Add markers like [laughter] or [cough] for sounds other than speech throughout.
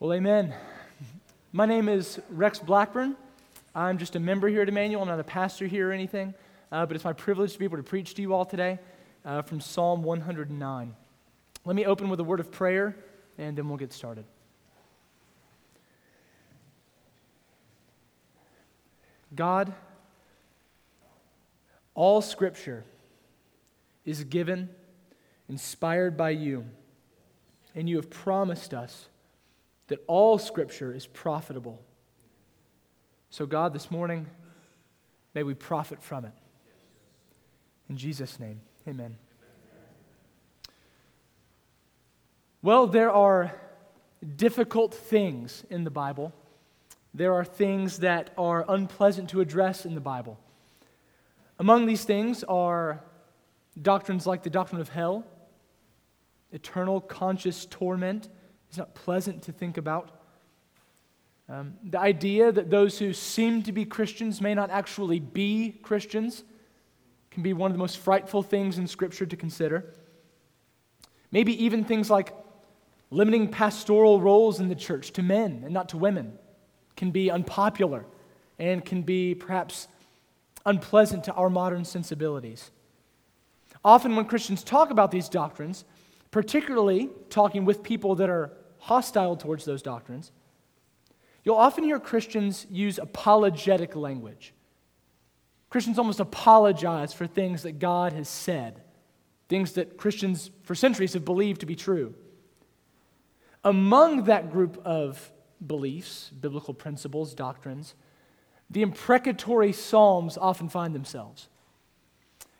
Well, amen. My name is Rex Blackburn. I'm just a member here at Emmanuel. I'm not a pastor here or anything, uh, but it's my privilege to be able to preach to you all today uh, from Psalm 109. Let me open with a word of prayer, and then we'll get started. God, all scripture is given, inspired by you, and you have promised us that all Scripture is profitable. So, God, this morning, may we profit from it. In Jesus' name, amen. Well, there are difficult things in the Bible. There are things that are unpleasant to address in the Bible. Among these things are doctrines like the doctrine of hell, eternal conscious torment it's not pleasant to think about. Um, the idea that those who seem to be Christians may not actually be Christians can be one of the most frightful things in Scripture to consider. Maybe even things like limiting pastoral roles in the church to men and not to women can be unpopular and can be perhaps unpleasant to our modern sensibilities. Often, when Christians talk about these doctrines, particularly talking with people that are hostile towards those doctrines, you'll often hear Christians use apologetic language. Christians almost apologize for things that God has said, things that Christians for centuries have believed to be true. Among that group of beliefs, biblical principles, doctrines, the imprecatory Psalms often find themselves.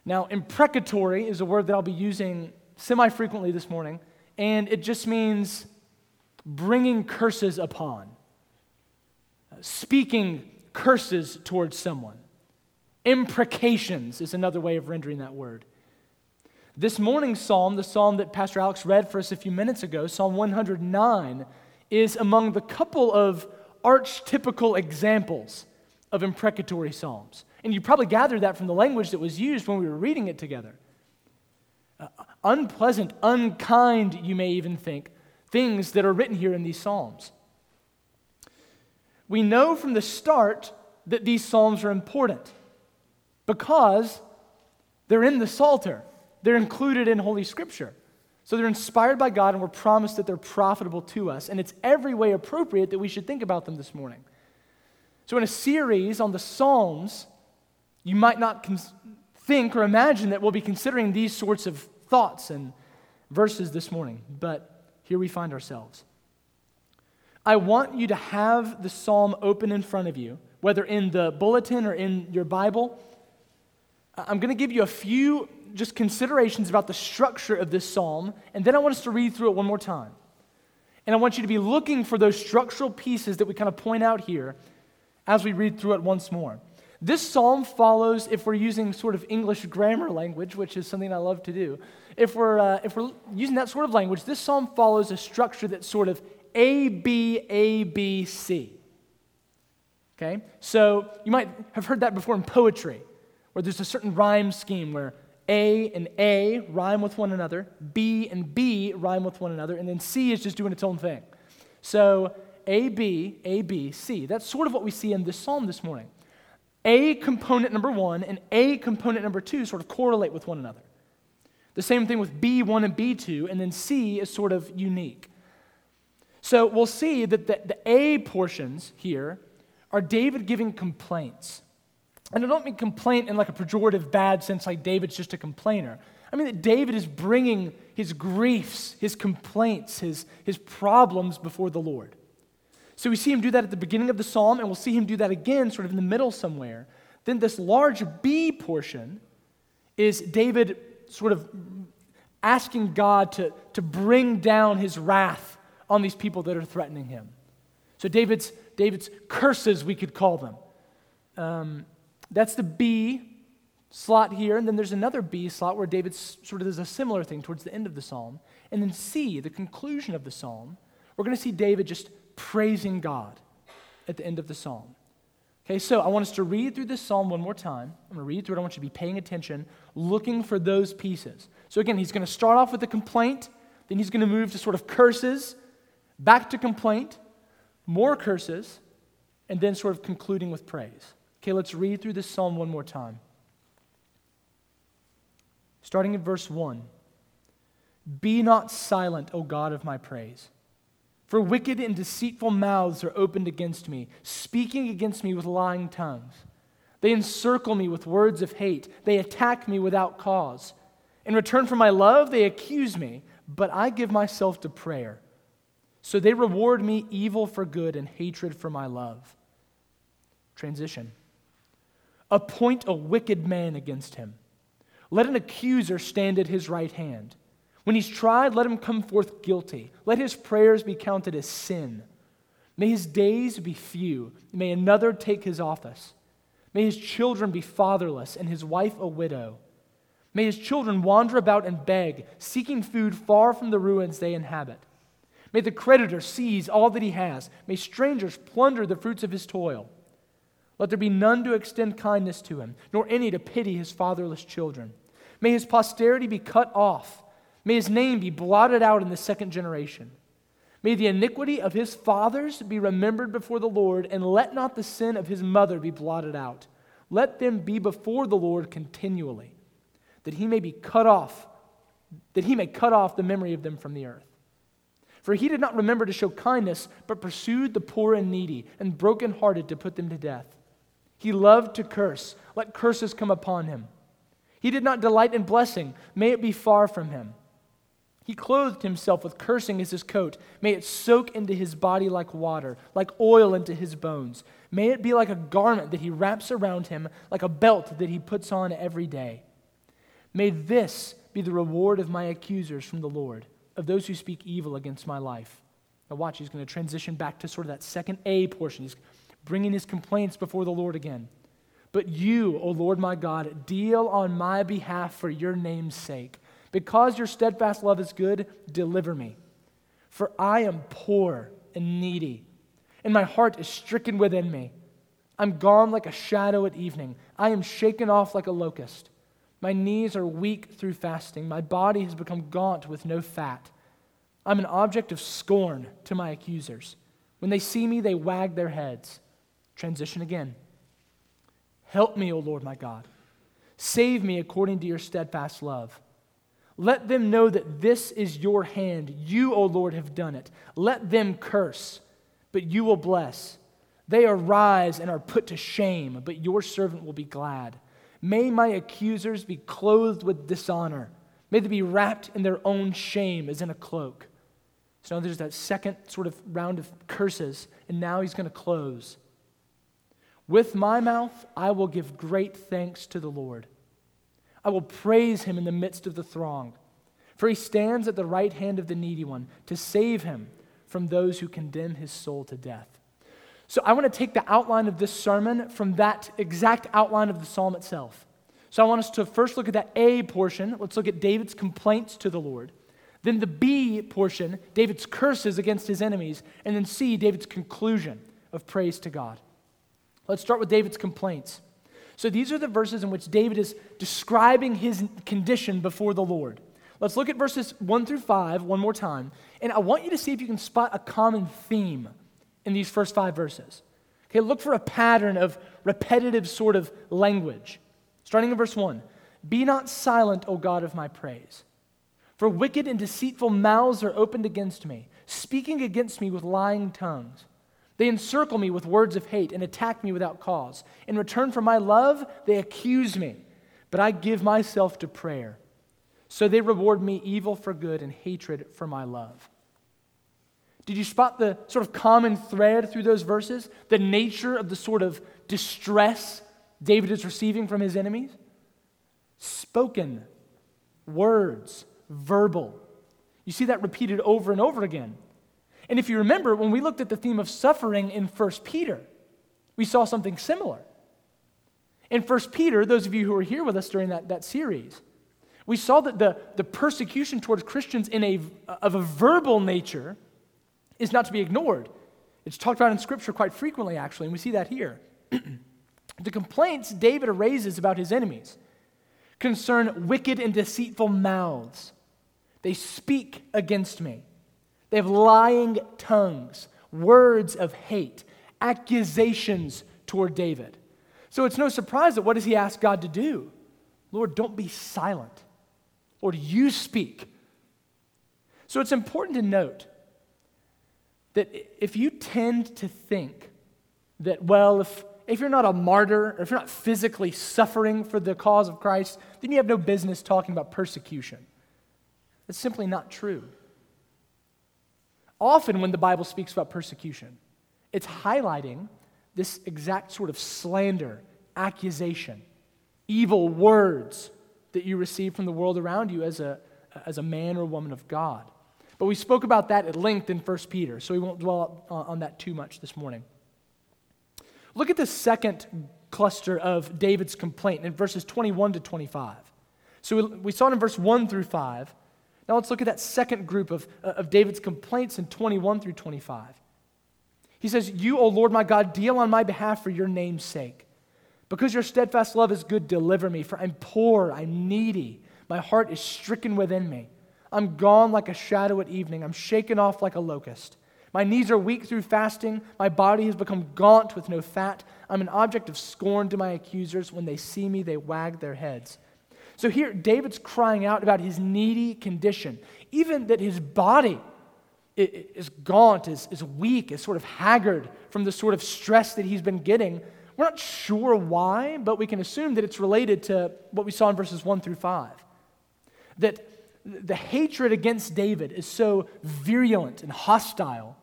Now, imprecatory is a word that I'll be using semi frequently this morning, and it just means bringing curses upon, speaking curses towards someone. Imprecations is another way of rendering that word. This morning's psalm, the psalm that Pastor Alex read for us a few minutes ago, Psalm 109, is among the couple of archetypical examples of imprecatory psalms. And you probably gathered that from the language that was used when we were reading it together. Uh, unpleasant, unkind, you may even think, things that are written here in these Psalms. We know from the start that these Psalms are important because they're in the Psalter, they're included in Holy Scripture. So they're inspired by God, and we're promised that they're profitable to us. And it's every way appropriate that we should think about them this morning. So, in a series on the Psalms, you might not cons- think or imagine that we'll be considering these sorts of thoughts and verses this morning. But here we find ourselves. I want you to have the psalm open in front of you, whether in the bulletin or in your Bible. I'm going to give you a few just considerations about the structure of this psalm, and then I want us to read through it one more time. And I want you to be looking for those structural pieces that we kind of point out here as we read through it once more. This psalm follows, if we're using sort of English grammar language, which is something I love to do, if we're, uh, if we're using that sort of language, this psalm follows a structure that's sort of A, B, A, B, C. Okay? So you might have heard that before in poetry, where there's a certain rhyme scheme where A and A rhyme with one another, B and B rhyme with one another, and then C is just doing its own thing. So A, B, A, B, C. That's sort of what we see in this psalm this morning. A component number one and A component number two sort of correlate with one another. The same thing with B1 and B2, and then C is sort of unique. So we'll see that the, the A portions here are David giving complaints. And I don't mean complaint in like a pejorative, bad sense, like David's just a complainer. I mean that David is bringing his griefs, his complaints, his, his problems before the Lord. So we see him do that at the beginning of the psalm, and we'll see him do that again, sort of in the middle somewhere. Then this large B portion is David sort of asking God to, to bring down his wrath on these people that are threatening him. So David's, David's curses, we could call them. Um, that's the B slot here, and then there's another B slot where David sort of does a similar thing towards the end of the psalm. And then C, the conclusion of the psalm, we're going to see David just praising God at the end of the psalm. Okay, so I want us to read through this psalm one more time. I'm going to read through it. I want you to be paying attention, looking for those pieces. So again, he's going to start off with a complaint, then he's going to move to sort of curses, back to complaint, more curses, and then sort of concluding with praise. Okay, let's read through this psalm one more time. Starting in verse 1 Be not silent, O God of my praise. For wicked and deceitful mouths are opened against me, speaking against me with lying tongues. They encircle me with words of hate. They attack me without cause. In return for my love, they accuse me, but I give myself to prayer. So they reward me evil for good and hatred for my love. Transition. Appoint a wicked man against him. Let an accuser stand at his right hand. When he's tried, let him come forth guilty. Let his prayers be counted as sin. May his days be few. May another take his office. May his children be fatherless and his wife a widow. May his children wander about and beg, seeking food far from the ruins they inhabit. May the creditor seize all that he has. May strangers plunder the fruits of his toil. Let there be none to extend kindness to him, nor any to pity his fatherless children. May his posterity be cut off. May his name be blotted out in the second generation. May the iniquity of his fathers be remembered before the Lord, and let not the sin of his mother be blotted out. Let them be before the Lord continually, that he may be cut off, that he may cut off the memory of them from the earth. For he did not remember to show kindness, but pursued the poor and needy, and brokenhearted to put them to death. He loved to curse. Let curses come upon him. He did not delight in blessing. May it be far from him. He clothed himself with cursing as his coat. May it soak into his body like water, like oil into his bones. May it be like a garment that he wraps around him, like a belt that he puts on every day. May this be the reward of my accusers from the Lord, of those who speak evil against my life. Now, watch, he's going to transition back to sort of that second A portion. He's bringing his complaints before the Lord again. But you, O Lord my God, deal on my behalf for your name's sake. Because your steadfast love is good, deliver me. For I am poor and needy, and my heart is stricken within me. I'm gone like a shadow at evening. I am shaken off like a locust. My knees are weak through fasting. My body has become gaunt with no fat. I'm an object of scorn to my accusers. When they see me, they wag their heads. Transition again. Help me, O Lord my God. Save me according to your steadfast love. Let them know that this is your hand. You, O Lord, have done it. Let them curse, but you will bless. They arise and are put to shame, but your servant will be glad. May my accusers be clothed with dishonor. May they be wrapped in their own shame as in a cloak. So now there's that second sort of round of curses, and now he's going to close. With my mouth, I will give great thanks to the Lord. I will praise him in the midst of the throng, for he stands at the right hand of the needy one to save him from those who condemn his soul to death. So I want to take the outline of this sermon from that exact outline of the psalm itself. So I want us to first look at that A portion. Let's look at David's complaints to the Lord. Then the B portion, David's curses against his enemies. And then C, David's conclusion of praise to God. Let's start with David's complaints. So these are the verses in which David is describing his condition before the Lord. Let's look at verses 1 through 5 one more time. And I want you to see if you can spot a common theme in these first five verses. Okay, look for a pattern of repetitive sort of language. Starting in verse 1 Be not silent, O God of my praise. For wicked and deceitful mouths are opened against me, speaking against me with lying tongues. They encircle me with words of hate and attack me without cause. In return for my love, they accuse me, but I give myself to prayer. So they reward me evil for good and hatred for my love. Did you spot the sort of common thread through those verses? The nature of the sort of distress David is receiving from his enemies? Spoken words, verbal. You see that repeated over and over again. And if you remember, when we looked at the theme of suffering in 1 Peter, we saw something similar. In 1 Peter, those of you who were here with us during that, that series, we saw that the, the persecution towards Christians in a, of a verbal nature is not to be ignored. It's talked about in Scripture quite frequently, actually, and we see that here. [clears throat] the complaints David raises about his enemies concern wicked and deceitful mouths. They speak against me. They have lying tongues. words of hate, accusations toward David. So it's no surprise that what does he ask God to do? Lord, don't be silent. Lord, you speak. So it's important to note that if you tend to think that, well, if, if you're not a martyr, or if you're not physically suffering for the cause of Christ, then you have no business talking about persecution. That's simply not true. Often, when the Bible speaks about persecution, it's highlighting this exact sort of slander, accusation, evil words that you receive from the world around you as a, as a man or woman of God. But we spoke about that at length in 1 Peter, so we won't dwell on that too much this morning. Look at the second cluster of David's complaint in verses 21 to 25. So we, we saw it in verse 1 through 5. Now let's look at that second group of, uh, of David's complaints in 21 through 25. He says, You, O Lord my God, deal on my behalf for your name's sake. Because your steadfast love is good, deliver me, for I'm poor, I'm needy. My heart is stricken within me. I'm gone like a shadow at evening. I'm shaken off like a locust. My knees are weak through fasting. My body has become gaunt with no fat. I'm an object of scorn to my accusers. When they see me, they wag their heads. So here, David's crying out about his needy condition, even that his body is gaunt, is, is weak, is sort of haggard from the sort of stress that he's been getting. We're not sure why, but we can assume that it's related to what we saw in verses 1 through 5. That the hatred against David is so virulent and hostile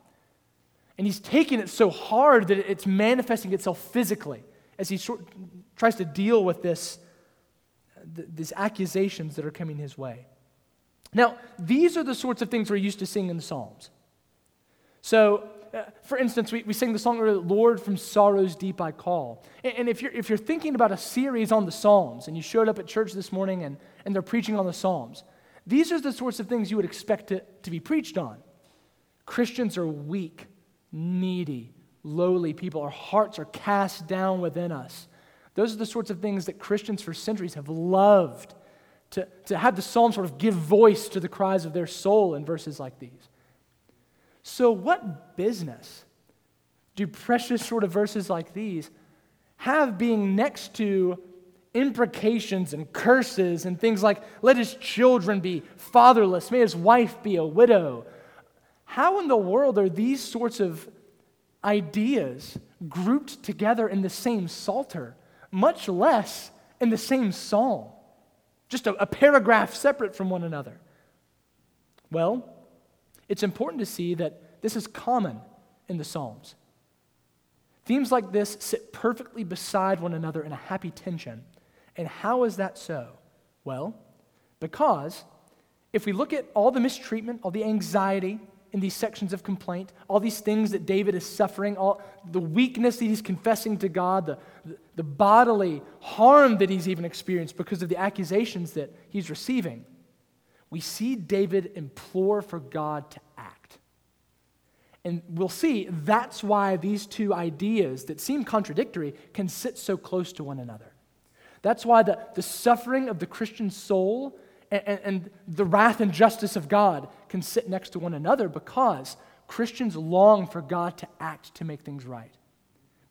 and he's taking it so hard that it's manifesting itself physically as he sort, tries to deal with this, th- these accusations that are coming his way. Now, these are the sorts of things we're used to seeing in the Psalms. So, uh, for instance, we, we sing the song, Lord, from sorrow's deep I call. And, and, if, you're, if you're thinking about a series on the Psalms and you showed up at church this morning and, and they're preaching on the Psalms, these are the sorts of things you would expect to, to be preached on. Christians are weak needy, lowly people. Our hearts are cast down within us. Those are the sorts of things that Christians for centuries have loved to, to have the psalm sort of give voice to the cries of their soul in verses like these. So, what business do precious sort of verses like these have being next to imprecations and curses and things like, let his children be fatherless, may his wife be a widow, how in the world are these sorts of ideas grouped together in the same psalter, much less in the same psalm? Just a, a paragraph separate from one another. Well, it's important to see that this is common in the Psalms. Themes like this sit perfectly beside one another in a happy tension. And how is that so? Well, because if we look at all the mistreatment, all the anxiety, in these sections of complaint, all these things that David is suffering, all the weakness that he's confessing to God, the, the, bodily harm that he's even experienced because of the accusations that he's receiving, we see David implore for God to act. And we'll see that's why these two ideas that seem contradictory can sit so close to one another. That's why the, the suffering of the Christian soul and, and the wrath and justice of God can sit next to one another because Christians long for God to act to make things right.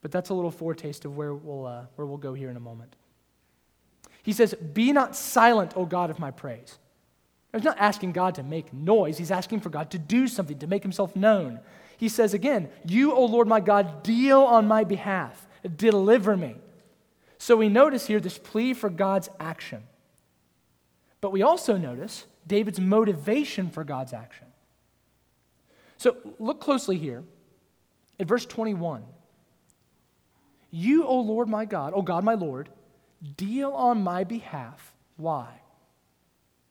But that's a little foretaste of where we'll, uh, where we'll go here in a moment. He says, Be not silent, O God of my praise. He's not asking God to make noise, he's asking for God to do something, to make himself known. He says again, You, O Lord my God, deal on my behalf, deliver me. So we notice here this plea for God's action. But we also notice David's motivation for God's action. So look closely here at verse 21. You, O Lord my God, O God my Lord, deal on my behalf. Why?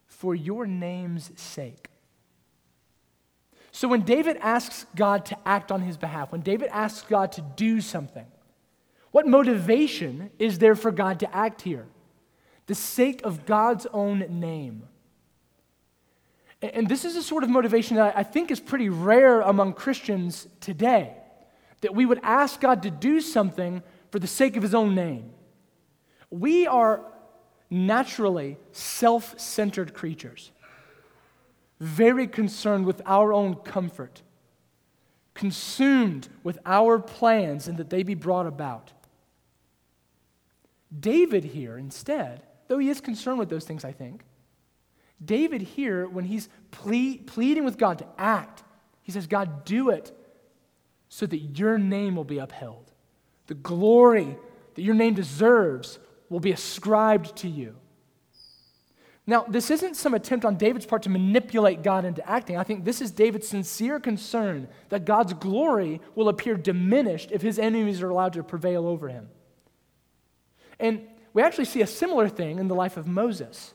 For your name's sake. So when David asks God to act on his behalf, when David asks God to do something, what motivation is there for God to act here? The sake of God's own name. And this is a sort of motivation that I think is pretty rare among Christians today that we would ask God to do something for the sake of his own name. We are naturally self centered creatures, very concerned with our own comfort, consumed with our plans and that they be brought about. David here, instead, though he is concerned with those things, I think, David here, when he's ple- pleading with God to act, he says, God, do it so that your name will be upheld. The glory that your name deserves will be ascribed to you. Now, this isn't some attempt on David's part to manipulate God into acting. I think this is David's sincere concern that God's glory will appear diminished if his enemies are allowed to prevail over him. And we actually see a similar thing in the life of Moses.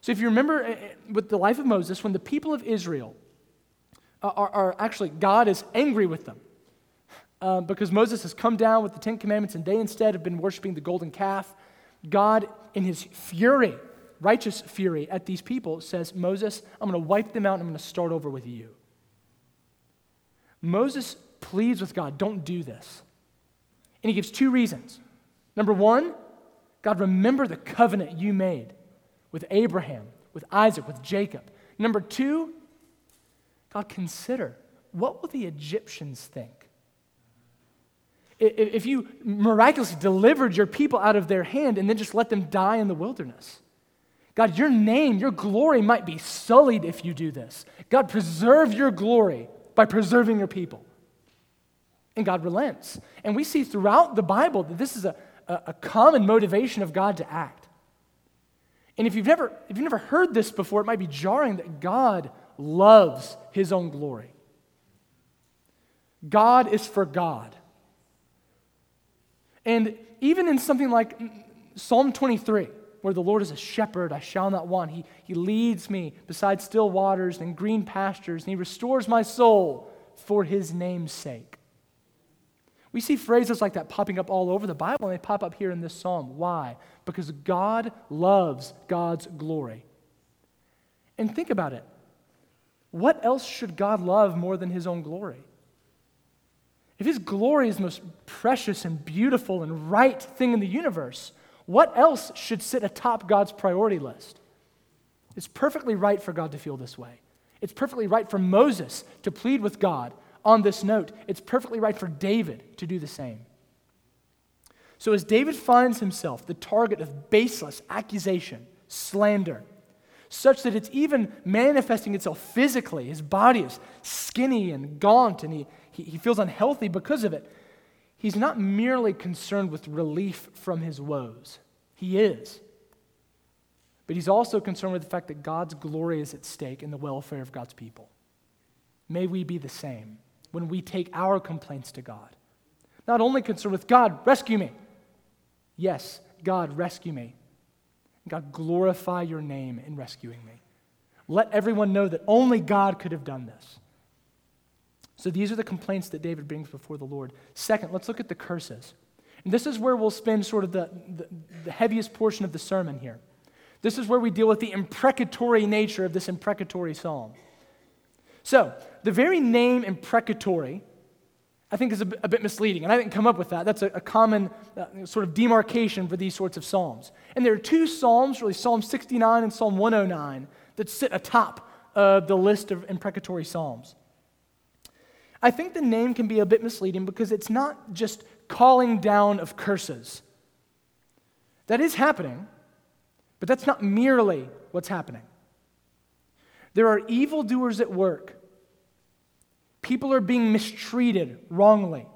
So, if you remember eh, eh, with the life of Moses, when the people of Israel are, are actually, God is angry with them uh, because Moses has come down with the Ten Commandments and they instead have been worshiping the golden calf. God, in his fury, righteous fury at these people, says, Moses, I'm going to wipe them out and I'm going to start over with you. Moses pleads with God, don't do this. And he gives two reasons. Number one, God, remember the covenant you made with Abraham, with Isaac, with Jacob. Number two, God, consider what will the Egyptians think? If you miraculously delivered your people out of their hand and then just let them die in the wilderness. God, your name, your glory might be sullied if you do this. God, preserve your glory by preserving your people. And God relents. And we see throughout the Bible that this is a, a, a common motivation of God to act. And if you've never if you've never heard this before, it might be jarring that God loves his own glory. God is for God. And even in something like Psalm 23, where the Lord is a shepherd, I shall not want. He, he leads me beside still waters and green pastures, and He restores my soul for His name's sake. We see phrases like that popping up all over the Bible, and they pop up here in this psalm. Why? Because God loves God's glory. And think about it. What else should God love more than his own glory? If his glory is the most precious and beautiful and right thing in the universe, what else should sit atop God's priority list? It's perfectly right for God to feel this way. It's perfectly right for Moses to plead with God on this note. It's perfectly right for David to do the same. So, as David finds himself the target of baseless accusation, slander, such that it's even manifesting itself physically, his body is skinny and gaunt and he, he, he feels unhealthy because of it, he's not merely concerned with relief from his woes. He is. But he's also concerned with the fact that God's glory is at stake in the welfare of God's people. May we be the same when we take our complaints to God. Not only concerned with God, rescue me. Yes, God, rescue me. God, glorify your name in rescuing me. Let everyone know that only God could have done this. So these are the complaints that David brings before the Lord. Second, let's look at the curses. And this is where we'll spend sort of the, the, the heaviest portion of the sermon here. This is where we deal with the imprecatory nature of this imprecatory psalm. So, the very name imprecatory, I think, is a, bit misleading, and I didn't come up with that. That's a, a common uh, sort of demarcation for these sorts of psalms. And there are two psalms, really Psalm 69 and Psalm 109, that sit atop uh, the list of imprecatory psalms. I think the name can be a bit misleading because it's not just calling down of curses. That is happening, but that's not merely what's happening. There are evildoers at work People are being mistreated wrongly.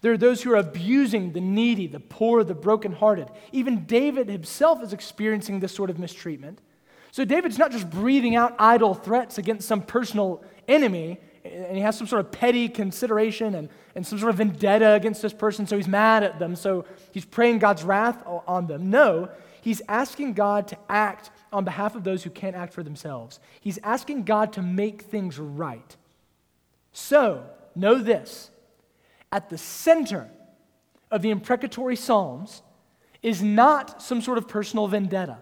There are those who are abusing the needy, the poor, the brokenhearted. Even David himself is experiencing this sort of mistreatment. So David's not just breathing out idle threats against some personal enemy, and he has some sort of petty consideration and, and some sort of vendetta against this person, so he's mad at them, so he's praying God's wrath on them. No, he's asking God to act on behalf of those who can't act for themselves. He's asking God to make things right. So, know this at the center of the imprecatory Psalms is not some sort of personal vendetta.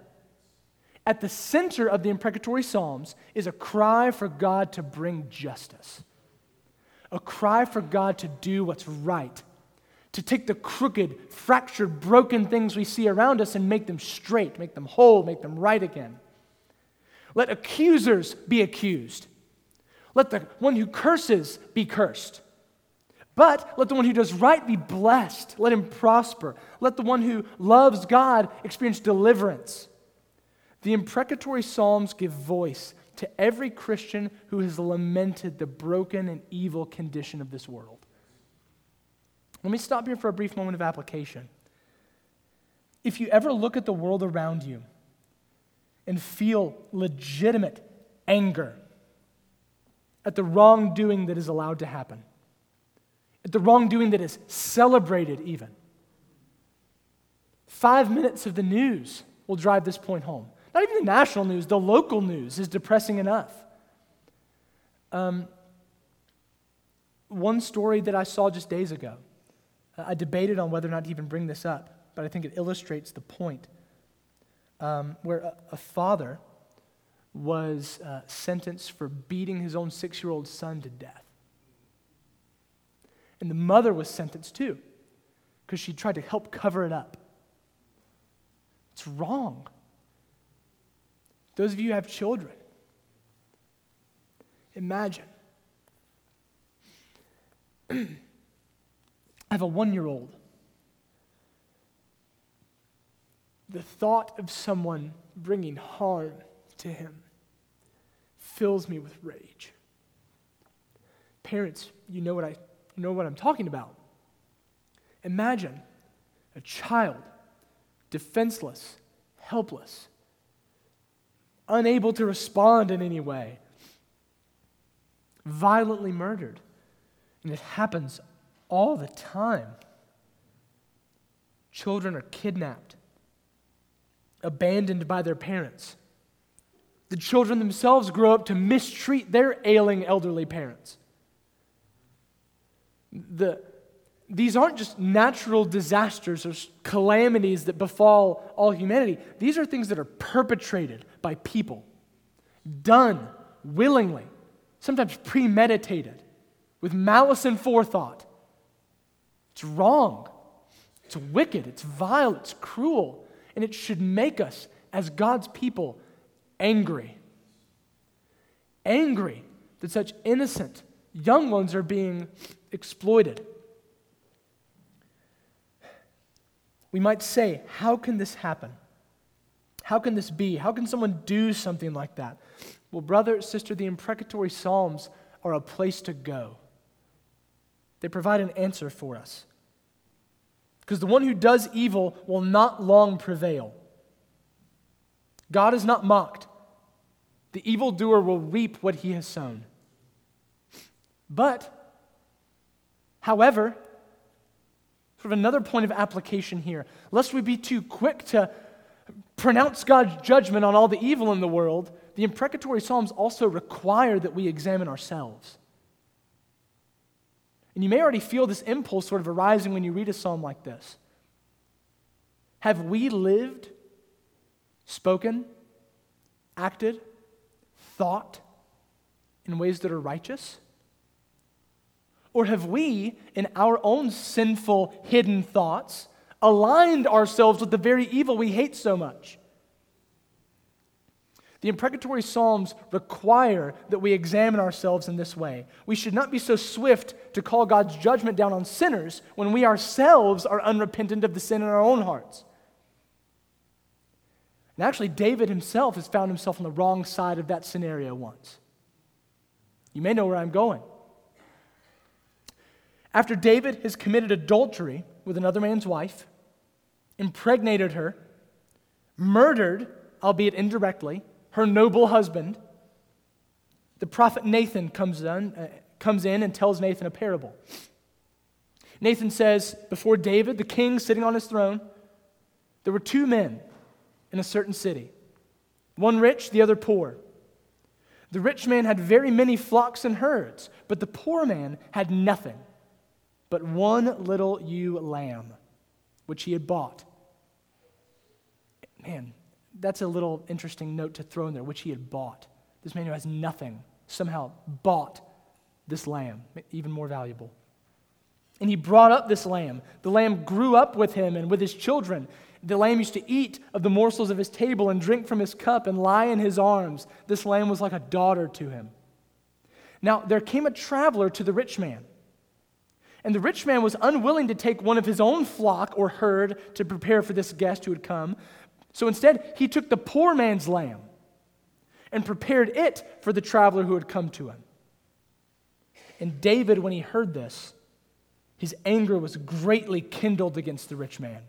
At the center of the imprecatory Psalms is a cry for God to bring justice, a cry for God to do what's right, to take the crooked, fractured, broken things we see around us and make them straight, make them whole, make them right again. Let accusers be accused. Let the one who curses be cursed. But let the one who does right be blessed. Let him prosper. Let the one who loves God experience deliverance. The imprecatory Psalms give voice to every Christian who has lamented the broken and evil condition of this world. Let me stop here for a brief moment of application. If you ever look at the world around you and feel legitimate anger at the wrongdoing that is allowed to happen, at the wrongdoing that is celebrated, even. Five minutes of the news will drive this point home. Not even the national news, the local news is depressing enough. Um, one story that I saw just days ago, uh, I debated on whether or not to even bring this up, but I think it illustrates the point. Um, where a, a, father was uh, sentenced for beating his own six year old son to death. And the mother was sentenced too, because she tried to help cover it up. It's wrong. Those of you who have children, imagine. [clears throat] I have a one year old. The thought of someone bringing harm to him fills me with rage. Parents, you know what I you know what I'm talking about. Imagine a child, defenseless, helpless, unable to respond in any way, violently murdered. And it happens all the time. Children are kidnapped, abandoned by their parents. The children themselves grow up to mistreat their ailing elderly parents the, these aren't just natural disasters or calamities that befall all humanity. These are things that are perpetrated by people, done willingly, sometimes premeditated, with malice and forethought. It's wrong. It's wicked. It's vile. It's cruel. And it should make us, as God's people, angry. Angry that such innocent young ones are being exploited. We might say, How can this happen? How can this be? How can someone do something like that? Well, brother, sister, the imprecatory Psalms are a place to go. They provide an answer for us. Because the one who does evil will not long prevail. God is not mocked. The evildoer will reap what he has sown. But However, sort of another point of application here, lest we be too quick to pronounce God's judgment on all the evil in the world, the imprecatory Psalms also require that we examine ourselves. And you may already feel this impulse sort of arising when you read a psalm like this. Have we lived, spoken, acted, thought in ways that are righteous? Or have we, in our own sinful, hidden thoughts, aligned ourselves with the very evil we hate so much? The imprecatory Psalms require that we examine ourselves in this way. We should not be so swift to call God's judgment down on sinners when we ourselves are unrepentant of the sin in our own hearts. And actually, David himself has found himself on the wrong side of that scenario once. You may know where I'm going. After David has committed adultery with another man's wife, impregnated her, murdered, albeit indirectly, her noble husband, the prophet Nathan comes in, uh, comes in and tells Nathan a parable. Nathan says, Before David, the king sitting on his throne, there were two men in a certain city, one rich, the other poor. The rich man had very many flocks and herds, but the poor man had nothing but one little ewe lamb, which he had bought. Man, that's a little interesting note to throw in there, which he had bought. This man who has nothing somehow bought this lamb, even more valuable. And he brought up this lamb. The lamb grew up with him and with his children. The lamb used to eat of the morsels of his table and drink from his cup and lie in his arms. This lamb was like a daughter to him. Now, there came a traveler to the rich man. And the rich man was unwilling to take one of his own flock or herd to prepare for this guest who had come. So instead, he took the poor man's lamb and prepared it for the traveler who had come to him. And David, when he heard this, his anger was greatly kindled against the rich man.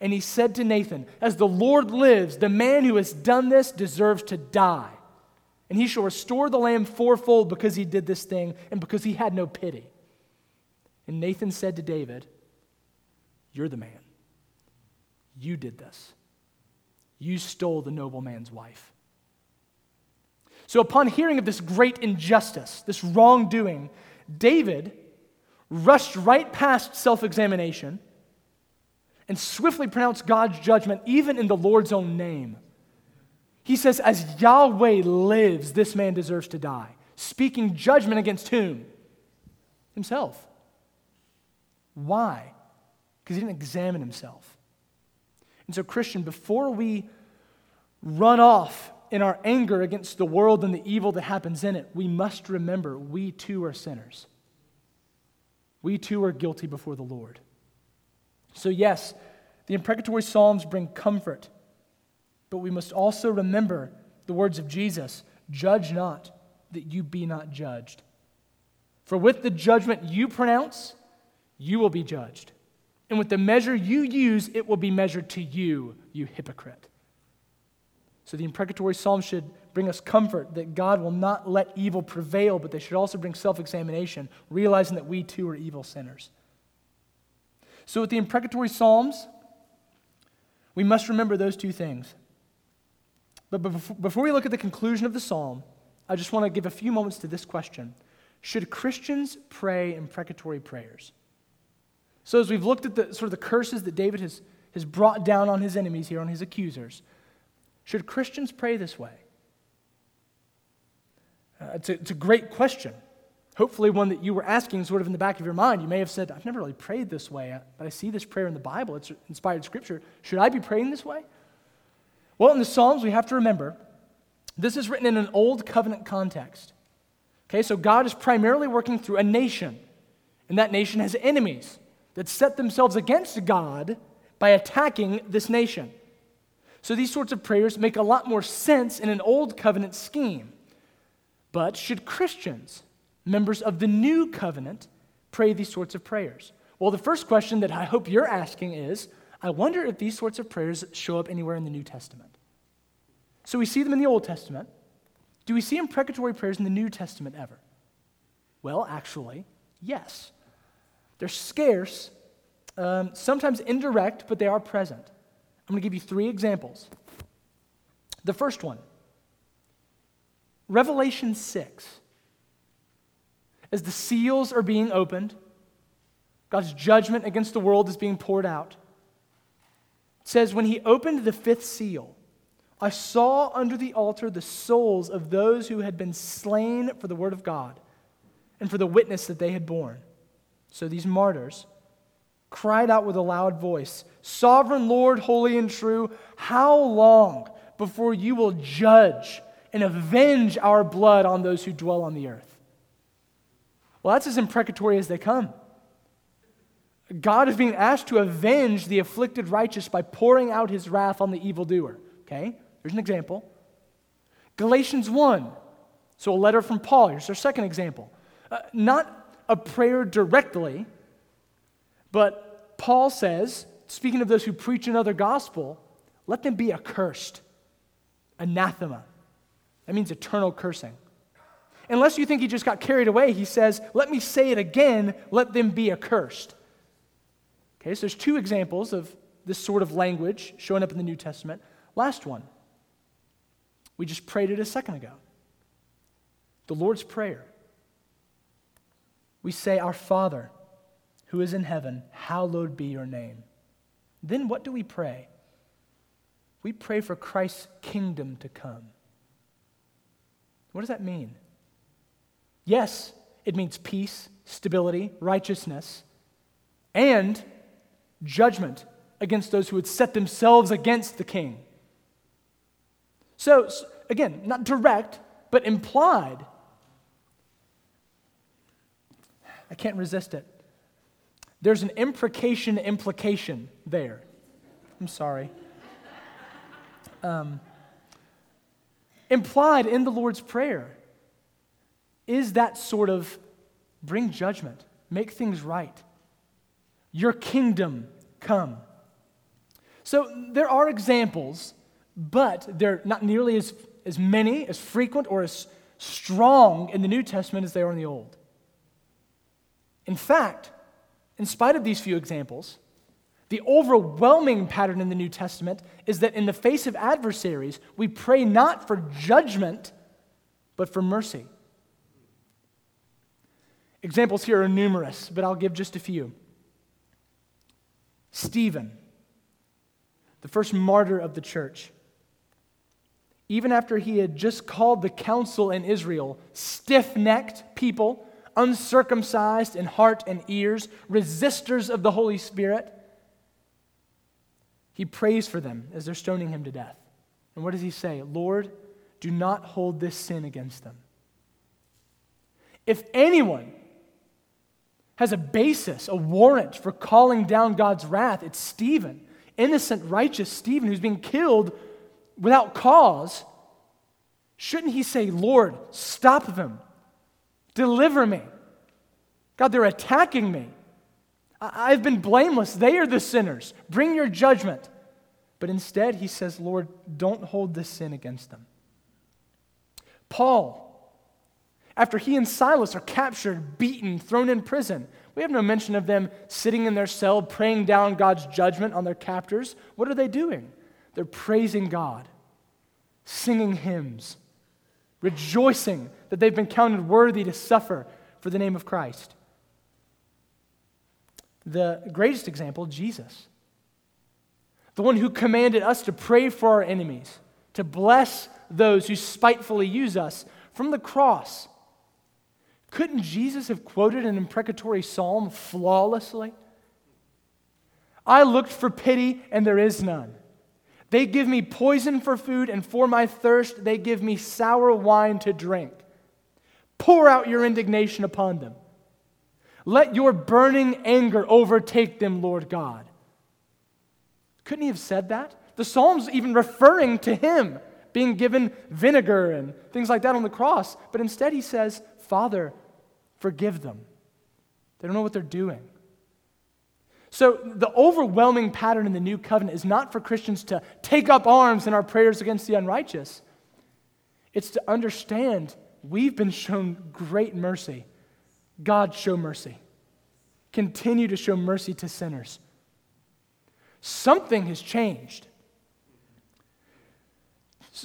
And he said to Nathan, As the Lord lives, the man who has done this deserves to die. And he shall restore the lamb fourfold because he did this thing and because he had no pity. And Nathan said to David, You're the man. You did this. You stole the nobleman's wife. So, upon hearing of this great injustice, this wrongdoing, David rushed right past self examination and swiftly pronounce God's judgment, even in the Lord's own name. He says, As Yahweh lives, this man deserves to die. Speaking judgment against whom? Himself. Why? Because he didn't examine himself. And so, Christian, before we run off in our anger against the world and the evil that happens in it, we must remember we too are sinners. We too are guilty before the Lord. So, yes, the imprecatory Psalms bring comfort, but we must also remember the words of Jesus judge not, that you be not judged. For with the judgment you pronounce, you will be judged. And with the measure you use, it will be measured to you, you hypocrite. So the imprecatory psalm should bring us comfort that God will not let evil prevail, but they should also bring self examination, realizing that we too are evil sinners. So with the imprecatory psalms, we must remember those two things. But before we look at the conclusion of the psalm, I just want to give a few moments to this question Should Christians pray imprecatory prayers? So, as we've looked at the sort of the curses that David has, has brought down on his enemies here, on his accusers, should Christians pray this way? Uh, it's, a, it's a great question. Hopefully, one that you were asking sort of in the back of your mind. You may have said, I've never really prayed this way, but I see this prayer in the Bible. It's inspired scripture. Should I be praying this way? Well, in the Psalms, we have to remember this is written in an old covenant context. Okay, so God is primarily working through a nation, and that nation has enemies that set themselves against God by attacking this nation. So these sorts of prayers make a lot more sense in an old covenant scheme. But should Christians, members of the new covenant, pray these sorts of prayers? Well, the first question that I hope you're asking is I wonder if these sorts of prayers show up anywhere in the New Testament. So we see them in the Old Testament. Do we see imprecatory prayers in the New Testament ever? Well, actually, yes. They're scarce, um, sometimes indirect, but they are present. I'm going to give you three examples. The first one Revelation 6. As the seals are being opened, God's judgment against the world is being poured out. It says, When he opened the fifth seal, I saw under the altar the souls of those who had been slain for the word of God and for the witness that they had borne. So these martyrs cried out with a loud voice Sovereign Lord, holy and true, how long before you will judge and avenge our blood on those who dwell on the earth? Well, that's as imprecatory as they come. God is being asked to avenge the afflicted righteous by pouring out his wrath on the evildoer. Okay, there's an example. Galatians 1. So, a letter from Paul. Here's our second example. Uh, not a prayer directly, but Paul says, speaking of those who preach another gospel, let them be accursed. Anathema. That means eternal cursing. Unless you think he just got carried away, he says, let me say it again, let them be accursed. Okay, so there's two examples of this sort of language showing up in the New Testament. Last one. We just prayed it a second ago. The Lord's Prayer we say, Our Father, who is in heaven, hallowed be your name. Then what do we pray? We pray for Christ's kingdom to come. What does that mean? Yes, it means peace, stability, righteousness, and judgment against those who would set themselves against the king. So, again, not direct, but implied I can't resist it. There's an imprecation implication there. I'm sorry. Um, implied in the Lord's Prayer is that sort of bring judgment, make things right. Your kingdom come. So there are examples, but they're not nearly as, as many, as frequent, or as strong in the New Testament as they are in the Old. In fact, in spite of these few examples, the overwhelming pattern in the New Testament is that in the face of adversaries, we pray not for judgment, but for mercy. Examples here are numerous, but I'll give just a few. Stephen, the first martyr of the church, even after he had just called the council in Israel stiff necked people, uncircumcised in heart and ears, resistors of the Holy Spirit, he prays for them as they're stoning him to death. And what does he say? Lord, do not hold this sin against them. If anyone has a basis, a warrant for calling down God's wrath, it's Stephen. Innocent, righteous Stephen who's being killed without cause. Shouldn't he say, Lord, stop them, deliver me? God, they're attacking me. I've been blameless. They are the sinners. Bring your judgment. But instead, he says, Lord, don't hold this sin against them. Paul, after he and Silas are captured, beaten, thrown in prison. We have no mention of them sitting in their cell praying down God's judgment on their captors. What are they doing? They're praising God, singing hymns, rejoicing that they've been counted worthy to suffer for the name of Christ. The greatest example, Jesus, the one who commanded us to pray for our enemies, to bless those who spitefully use us from the cross couldn't Jesus have quoted an imprecatory psalm flawlessly? I looked for pity, and there is none. They give me poison for food, and for my thirst, they give me sour wine to drink. Pour out your indignation upon them. Let your burning anger overtake them, Lord God. Couldn't he have said that? The Psalm's even referring to him being given vinegar and things like that on the cross. But instead, he says, Father, forgive them. They don't know what they're doing. So, the overwhelming pattern in the new covenant is not for Christians to take up arms in our prayers against the unrighteous. It's to understand we've been shown great mercy. God, show mercy. Continue to show mercy to sinners. Something has changed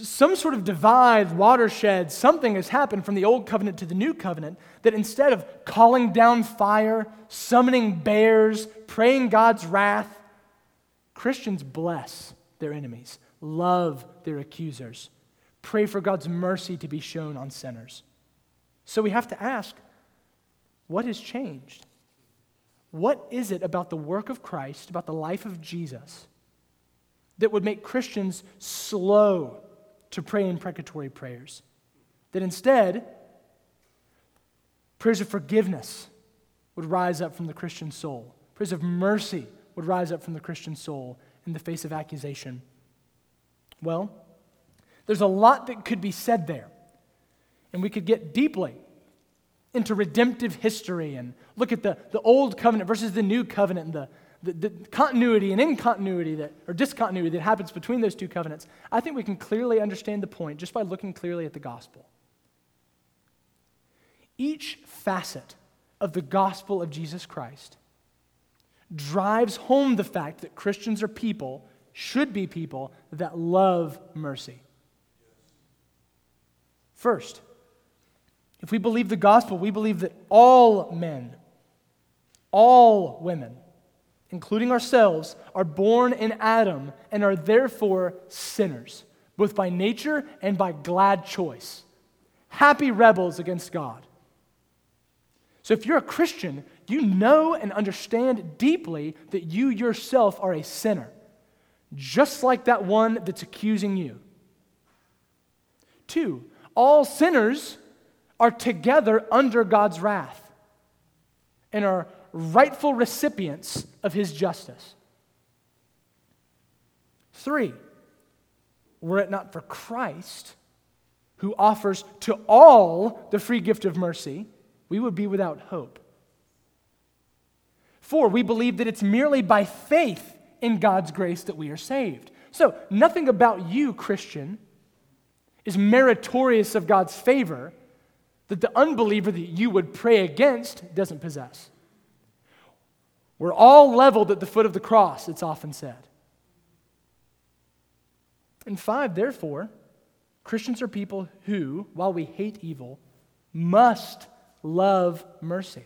some sort of divide, watershed, something has happened from the old covenant to the new covenant that instead of calling down fire, summoning bears, praying God's wrath, Christians bless their enemies, love their accusers, pray for God's mercy to be shown on sinners. So we have to ask what has changed? What is it about the work of Christ, about the life of Jesus, that would make Christians slow to pray imprecatory prayers. That instead, prayers of forgiveness would rise up from the Christian soul, prayers of mercy would rise up from the Christian soul in the face of accusation. Well, there's a lot that could be said there, and we could get deeply into redemptive history and look at the, the old covenant versus the new covenant and the, the, the continuity and incontinuity that, or discontinuity that happens between those two covenants, I think we can clearly understand the point just by looking clearly at the gospel. Each facet of the gospel of Jesus Christ drives home the fact that Christians are people, should be people, that love mercy. First, if we believe the gospel, we believe that all men, all women, including ourselves, are born in Adam and are therefore sinners, both by nature and by glad choice. Happy rebels against God. So if you're a Christian, you know and understand deeply that you yourself are a sinner, just like that one that's accusing you. Two, all sinners are together under God's wrath. and are rightful recipients of his justice. Three, were it not for Christ, who offers to all the free gift of mercy, we would be without hope. Four, we believe that it's merely by faith in God's grace that we are saved. So, nothing about you, Christian, is meritorious of God's favor that the unbeliever that you would pray against doesn't possess. We're all leveled at the foot of the cross, it's often said. And five, therefore, Christians are people who, while we hate evil, must love mercy.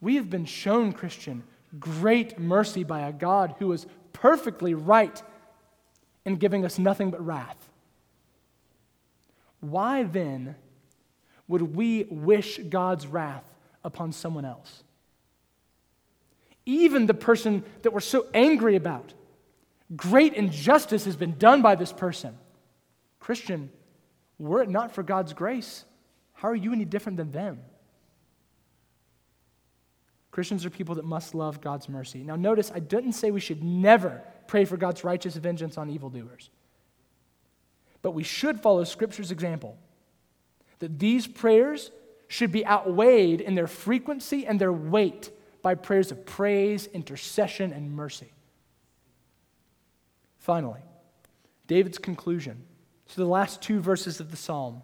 We have been shown, Christian, great mercy by a God who is perfectly right in giving us nothing but wrath. Why then would we wish God's wrath upon someone else? Even the person that we're so angry about. Great injustice has been done by this person. Christian, were it not for God's grace, how are you any different than them? Christians are people that must love God's mercy. Now, notice I didn't say we should never pray for God's righteous vengeance on evildoers. But we should follow Scripture's example that these prayers should be outweighed in their frequency and their weight by prayers of praise, intercession, and mercy. Finally, David's conclusion. So, the last two verses of the psalm.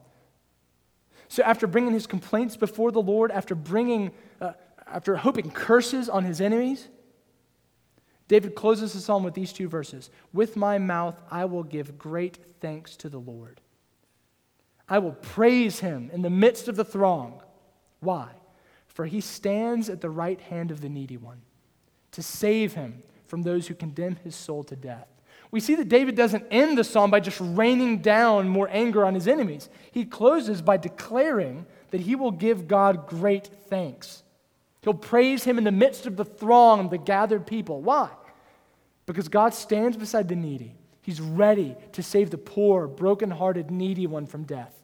So, after bringing his complaints before the Lord, after bringing, uh, after hoping curses on his enemies, David closes the psalm with these two verses With my mouth I will give great thanks to the Lord. I will praise him in the midst of the throng. Why? For he stands at the right hand of the needy one to save him from those who condemn his soul to death. We see that David doesn't end the psalm by just raining down more anger on his enemies. He closes by declaring that he will give God great thanks. He'll praise him in the midst of the throng of the gathered people. Why? Because God stands beside the needy. He's ready to save the poor, broken-hearted, needy one from death.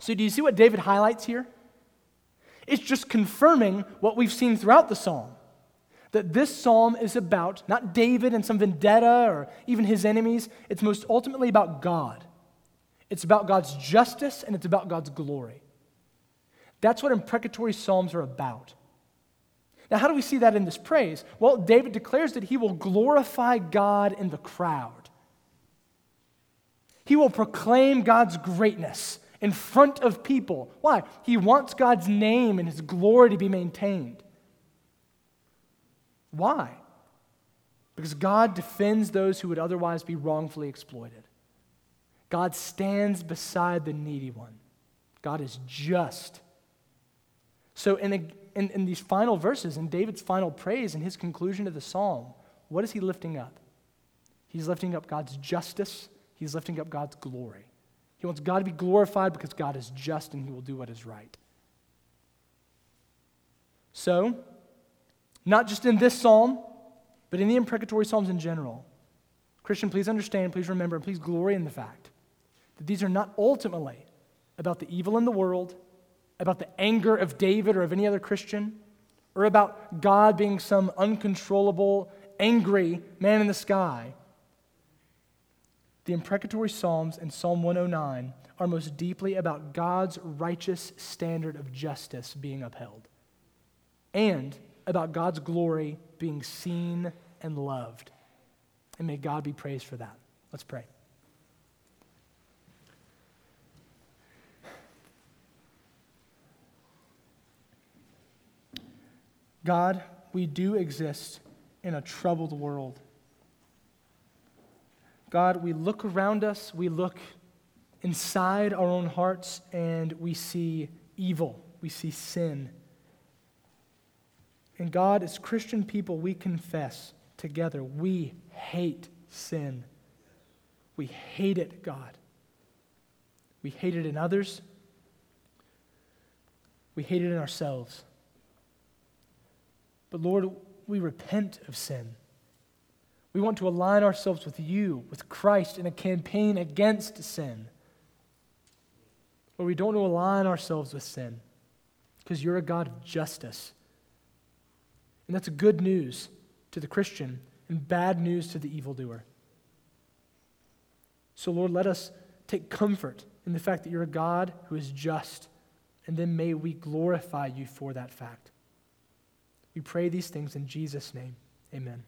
So, do you see what David highlights here? It's just confirming what we've seen throughout the psalm that this psalm is about not David and some vendetta or even his enemies. It's most ultimately about God. It's about God's justice and it's about God's glory. That's what imprecatory psalms are about. Now, how do we see that in this praise? Well, David declares that he will glorify God in the crowd. He will proclaim God's greatness in front of people. Why? He wants God's name and his glory to be maintained. Why? Because God defends those who would otherwise be wrongfully exploited. God stands beside the needy one. God is just. So, in a, in, in these final verses, in David's final praise, in his conclusion of the psalm, what is he lifting up? He's lifting up God's justice, he's lifting up God's glory. He wants God to be glorified because God is just and he will do what is right. So, not just in this psalm, but in the imprecatory psalms in general, Christian, please understand, please remember, and please glory in the fact that these are not ultimately about the evil in the world about the anger of David or of any other Christian, or about God being some uncontrollable, angry man in the sky. The imprecatory Psalms and Psalm 109 are most deeply about God's righteous standard of justice being upheld and about God's glory being seen and loved. And may God be praised for that. Let's pray. God, we do exist in a troubled world. God, we look around us, we look inside our own hearts, and we see evil, we see sin. And God, as Christian people, we confess together we hate sin. We hate it, God. We hate it in others. We hate it in ourselves. But Lord, we repent of sin. We want to align ourselves with you, with Christ, in a campaign against sin. Lord, we don't want to align ourselves with sin. because you're a God of justice. And that's good news to the Christian and bad news to the evildoer. So, Lord, let us take comfort in the fact that you're a God who is just, and then may we glorify you for that fact. We pray these things in Jesus' name. Amen.